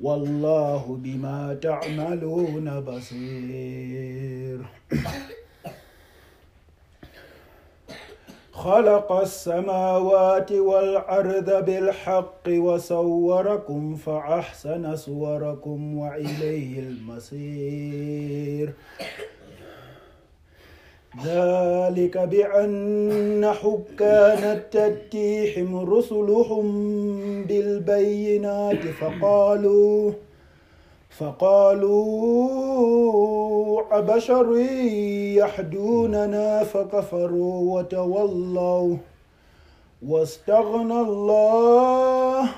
والله بما تعملون بصير. خلق السماوات والأرض بالحق وصوركم فأحسن صوركم وإليه المصير. ذلك بأن حكانت تتيحم رسلهم بالبينات فقالوا فقالوا أبشر يحدوننا فكفروا وتولوا. واستغنى الله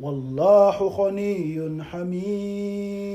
والله غني حميد.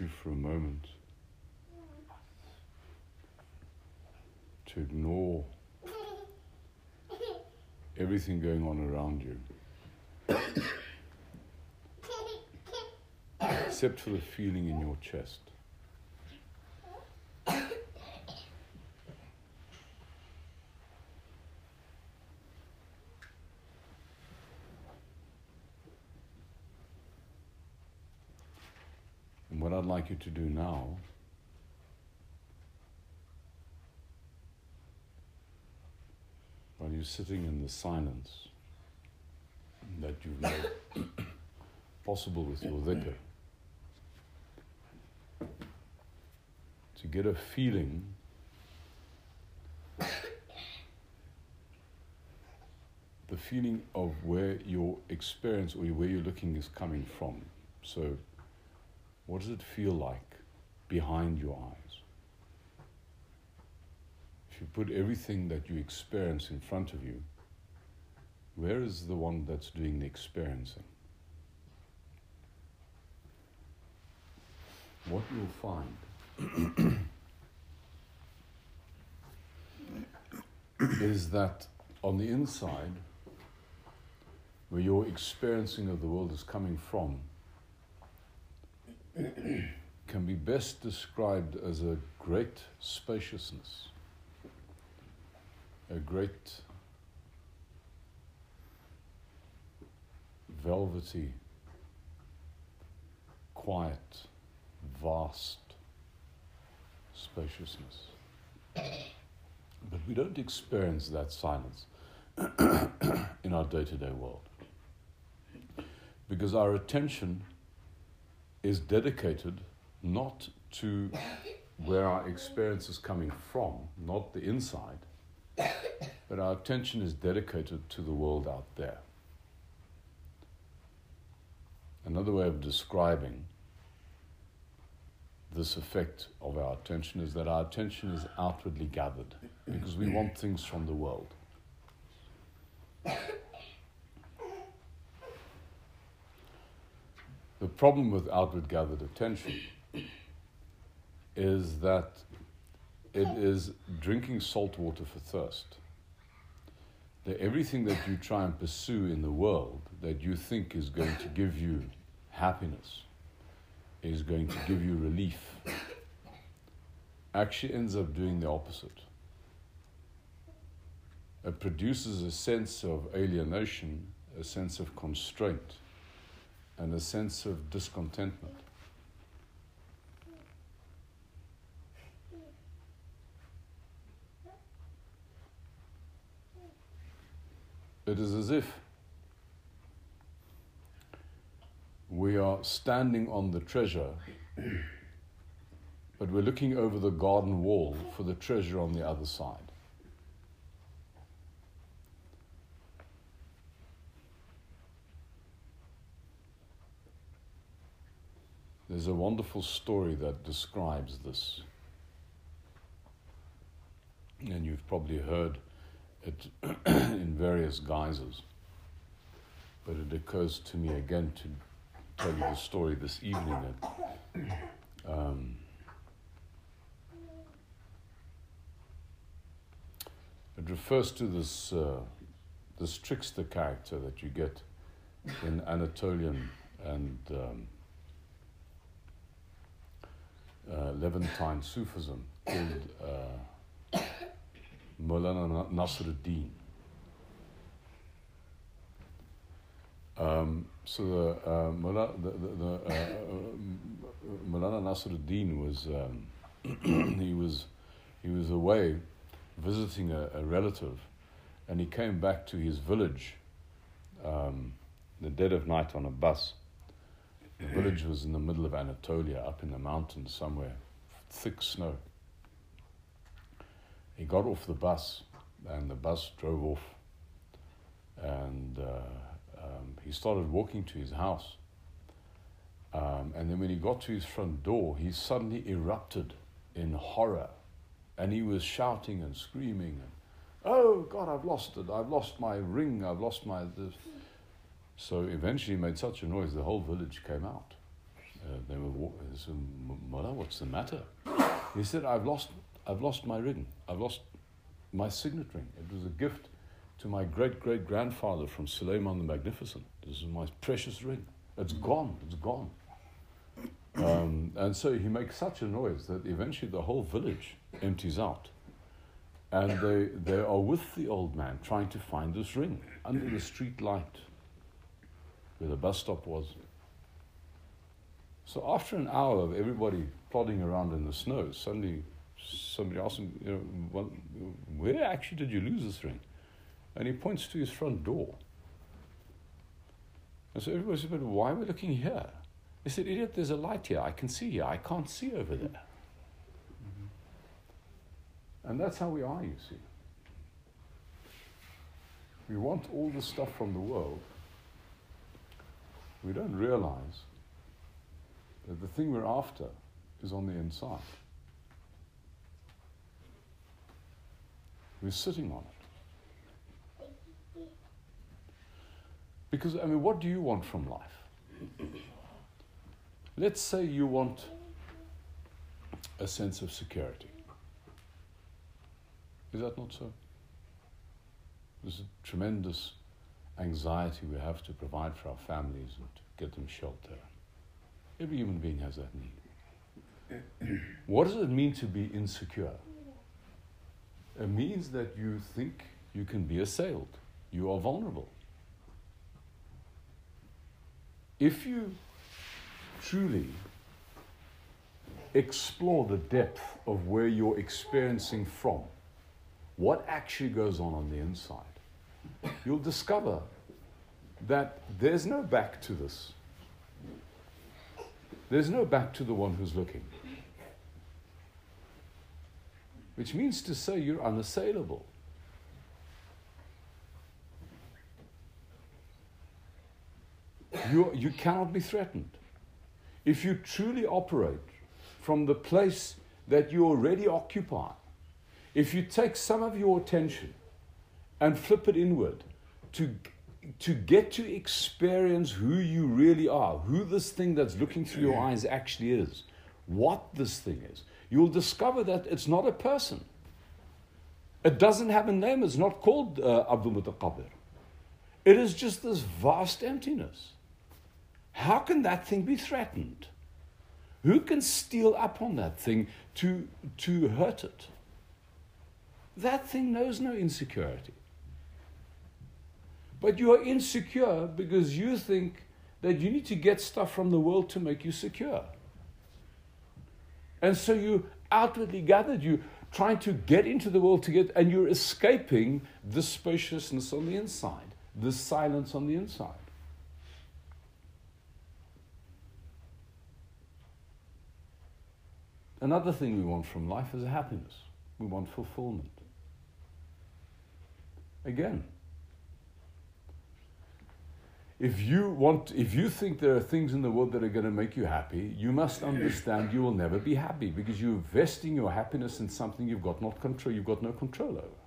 You for a moment to ignore everything going on around you, except for the feeling in your chest. I'd like you to do now while you're sitting in the silence that you've made possible with your dhikr, to get a feeling the feeling of where your experience or where you're looking is coming from. So what does it feel like behind your eyes? If you put everything that you experience in front of you, where is the one that's doing the experiencing? What you'll find is that on the inside, where your experiencing of the world is coming from, can be best described as a great spaciousness, a great velvety, quiet, vast spaciousness. But we don't experience that silence in our day to day world because our attention is dedicated not to where our experience is coming from, not the inside, but our attention is dedicated to the world out there. another way of describing this effect of our attention is that our attention is outwardly gathered because we want things from the world. The problem with outward gathered attention is that it is drinking salt water for thirst. That everything that you try and pursue in the world that you think is going to give you happiness, is going to give you relief, actually ends up doing the opposite. It produces a sense of alienation, a sense of constraint, and a sense of discontentment. It is as if we are standing on the treasure, but we're looking over the garden wall for the treasure on the other side. There's a wonderful story that describes this. And you've probably heard it in various guises. But it occurs to me again to tell you the story this evening that um, it refers to this uh, this trickster character that you get in Anatolian and um, uh, Levantine Sufism called uh, Maulana Nasruddin. Um, so the, uh, Mullah, the, the, the uh, uh, Nasruddin was um, he was he was away visiting a, a, relative, and he came back to his village um, the dead of night on a bus. The village was in the middle of Anatolia, up in the mountains somewhere, thick snow. He got off the bus, and the bus drove off, and uh, um, he started walking to his house. Um, and then when he got to his front door, he suddenly erupted in horror, and he was shouting and screaming and, "Oh God, I've lost it! I've lost my ring! I've lost my this." So eventually, he made such a noise, the whole village came out. Uh, they were walking. Said, Mullah, what's the matter? He said, "I've lost, I've lost my ring. I've lost my signet ring. It was a gift to my great great grandfather from Suleiman the Magnificent. This is my precious ring. It's gone. It's gone." Um, and so he makes such a noise that eventually the whole village empties out. And they, they are with the old man trying to find this ring under the street light where the bus stop was. So after an hour of everybody plodding around in the snow, suddenly somebody asked him, you know, well, where actually did you lose this ring? And he points to his front door. And so everybody said, but why are we looking here? He said, idiot, there's a light here. I can see here. I can't see over there. Mm-hmm. And that's how we are, you see. We want all the stuff from the world we don't realize that the thing we're after is on the inside. We're sitting on it. Because, I mean, what do you want from life? Let's say you want a sense of security. Is that not so? There's a tremendous anxiety we have to provide for our families and to get them shelter. Every human being has that need. what does it mean to be insecure? It means that you think you can be assailed, you are vulnerable. If you truly explore the depth of where you're experiencing from, what actually goes on on the inside, you'll discover that there's no back to this. There's no back to the one who's looking. Which means to say you're unassailable. you, you cannot be threatened. If you truly operate from the place that you already occupy, if you take some of your attention and flip it inward to, to get to experience who you really are, who this thing that's looking through your eyes actually is, what this thing is, you'll discover that it's not a person. It doesn't have a name, it's not called uh, Abdul Mutaqabbir. It is just this vast emptiness. How can that thing be threatened? Who can steal up on that thing to, to hurt it? That thing knows no insecurity. But you are insecure because you think that you need to get stuff from the world to make you secure. And so you outwardly gathered, you trying to get into the world to get, and you're escaping the spaciousness on the inside, the silence on the inside. Another thing we want from life is happiness. We want fulfillment. Again, if you want if you think there are things in the world that are going to make you happy you must understand you will never be happy because you're vesting your happiness in something you've got not control you've got no control over.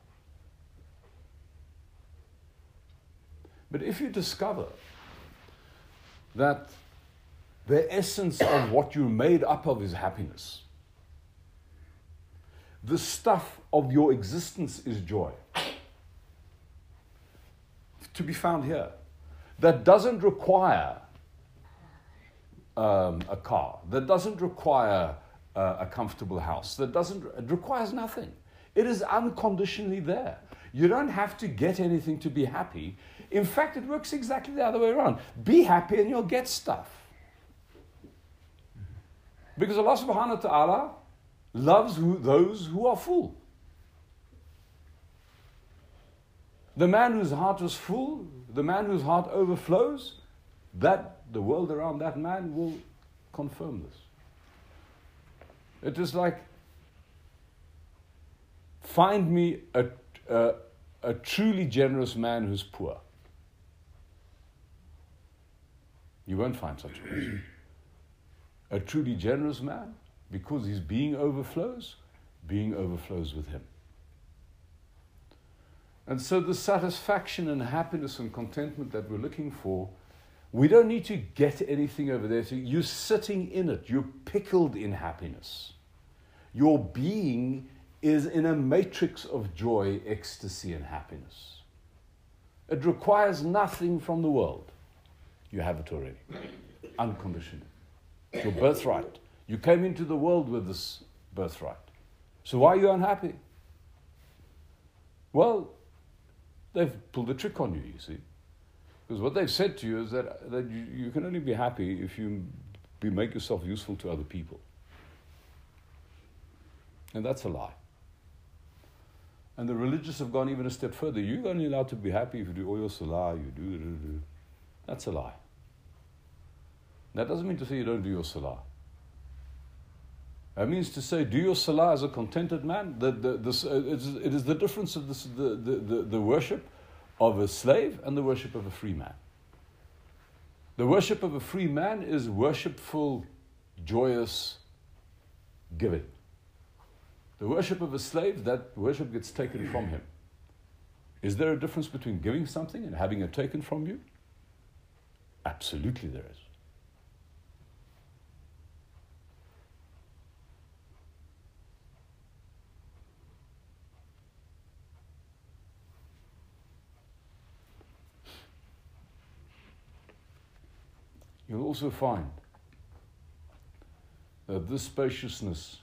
But if you discover that the essence of what you're made up of is happiness the stuff of your existence is joy. To be found here that doesn't require um, a car, that doesn't require uh, a comfortable house, that doesn't, it requires nothing. It is unconditionally there. You don't have to get anything to be happy. In fact, it works exactly the other way around. Be happy and you'll get stuff. Because Allah subhanahu wa ta'ala loves who, those who are full. The man whose heart was full, the man whose heart overflows, that the world around that man will confirm this. It is like find me a, a, a truly generous man who's poor. You won't find such a person. A truly generous man, because his being overflows, being overflows with him. And so, the satisfaction and happiness and contentment that we're looking for, we don't need to get anything over there. So you're sitting in it, you're pickled in happiness. Your being is in a matrix of joy, ecstasy, and happiness. It requires nothing from the world. You have it already, unconditionally. It's your birthright. You came into the world with this birthright. So why are you unhappy? Well, they've pulled a trick on you, you see. Because what they've said to you is that, that you, you can only be happy if you be, make yourself useful to other people. And that's a lie. And the religious have gone even a step further. You're only allowed to be happy if you do all your salah, you do, do, do. That's a lie. That doesn't mean to say you don't do your salah. That means to say, do your salah as a contented man. The, the, this, uh, it, is, it is the difference of this, the, the, the, the worship of a slave and the worship of a free man. The worship of a free man is worshipful, joyous giving. The worship of a slave, that worship gets taken from him. Is there a difference between giving something and having it taken from you? Absolutely, there is. You'll also find that this spaciousness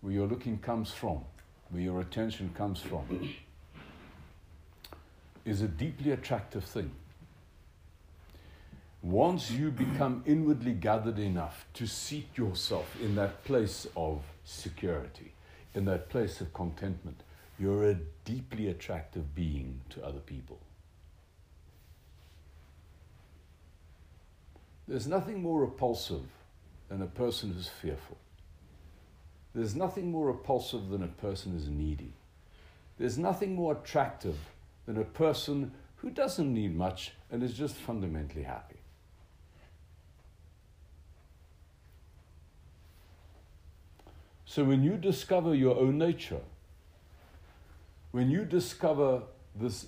where your looking comes from, where your attention comes from, is a deeply attractive thing. Once you become inwardly gathered enough to seat yourself in that place of security, in that place of contentment, you're a deeply attractive being to other people. There's nothing more repulsive than a person who's fearful. There's nothing more repulsive than a person who's needy. There's nothing more attractive than a person who doesn't need much and is just fundamentally happy. So when you discover your own nature, when you discover this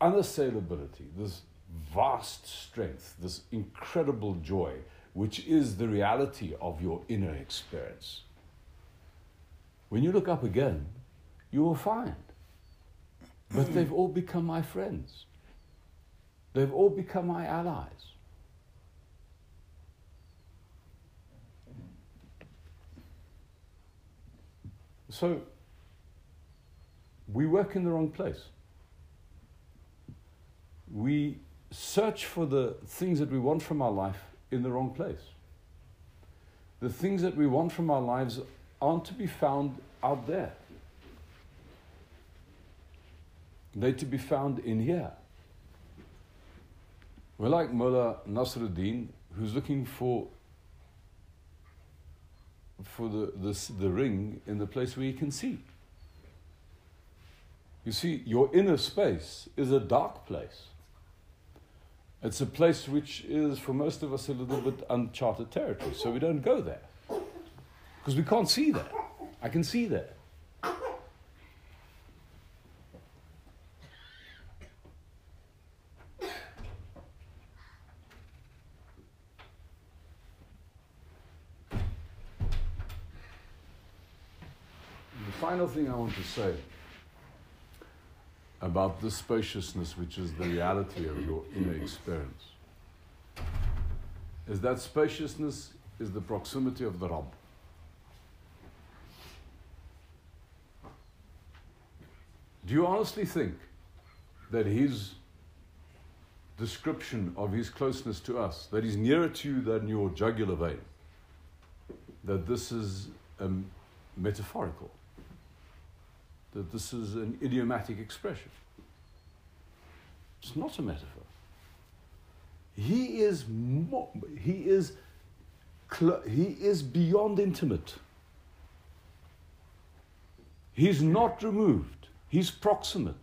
unassailability, this vast strength, this incredible joy, which is the reality of your inner experience, when you look up again, you will find but they've all become my friends. They've all become my allies. So, we work in the wrong place. We search for the things that we want from our life in the wrong place. The things that we want from our lives aren't to be found out there. They're to be found in here. We're like Mullah Nasruddin, who's looking for for the, the, the ring in the place where he can see. You see, your inner space is a dark place. It's a place which is, for most of us, a little bit uncharted territory, so we don't go there. Because we can't see there. I can see. The final thing I want to say about the spaciousness, which is the reality of your inner experience, is that spaciousness is the proximity of the Rabb. Do you honestly think that his description of his closeness to us, that he's nearer to you than your jugular vein, that this is um, metaphorical? That this is an idiomatic expression. It's not a metaphor. He is, he is, he is beyond intimate. He's not removed. He's proximate.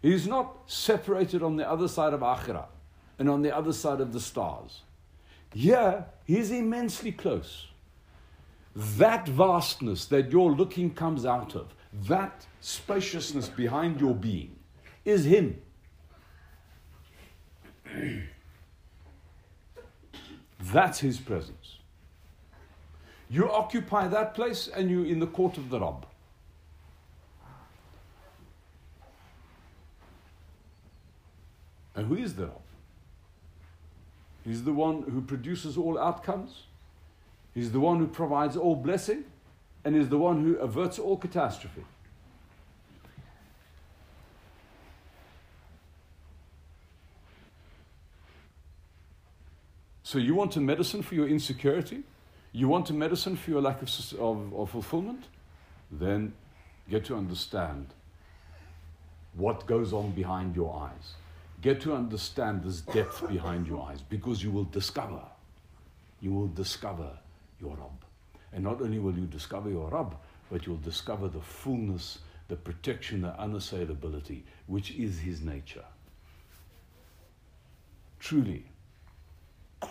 He's not separated on the other side of Akhirah and on the other side of the stars. Here, he's immensely close. That vastness that your looking comes out of, that spaciousness behind your being is Him. That's His presence. You occupy that place and you're in the court of the Rabb. And who is the Rabb? He's the one who produces all outcomes. He's the one who provides all blessing and is the one who averts all catastrophe. So you want a medicine for your insecurity? You want a medicine for your lack of, of, of fulfillment? Then get to understand what goes on behind your eyes. Get to understand this depth behind your eyes because you will discover, you will discover your Rabb. And not only will you discover your Rabb, but you'll discover the fullness, the protection, the unassailability, which is his nature. Truly.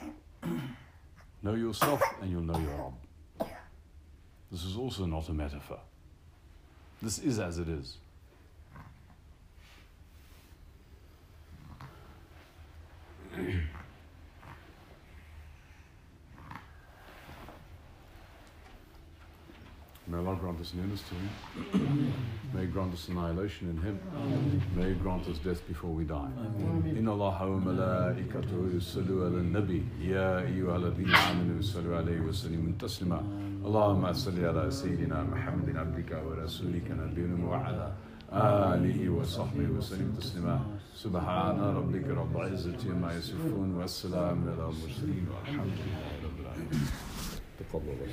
know yourself and you'll know your Rabb. This is also not a metaphor. This is as it is. May Allah grant us nearness to Him. May He grant us annihilation in Him. May He grant us death before we die. إن الله وملائكته يصلوا على النبي يا أيها الذين آمنوا صلوا عليه وسلموا تسليما اللهم صل على سيدنا محمد عبدك ورسولك نبينا وعلى آله وصحبه وسلم تسليما سبحان ربك رب العزة عما يصفون والسلام على المرسلين والحمد لله رب العالمين تقبل الله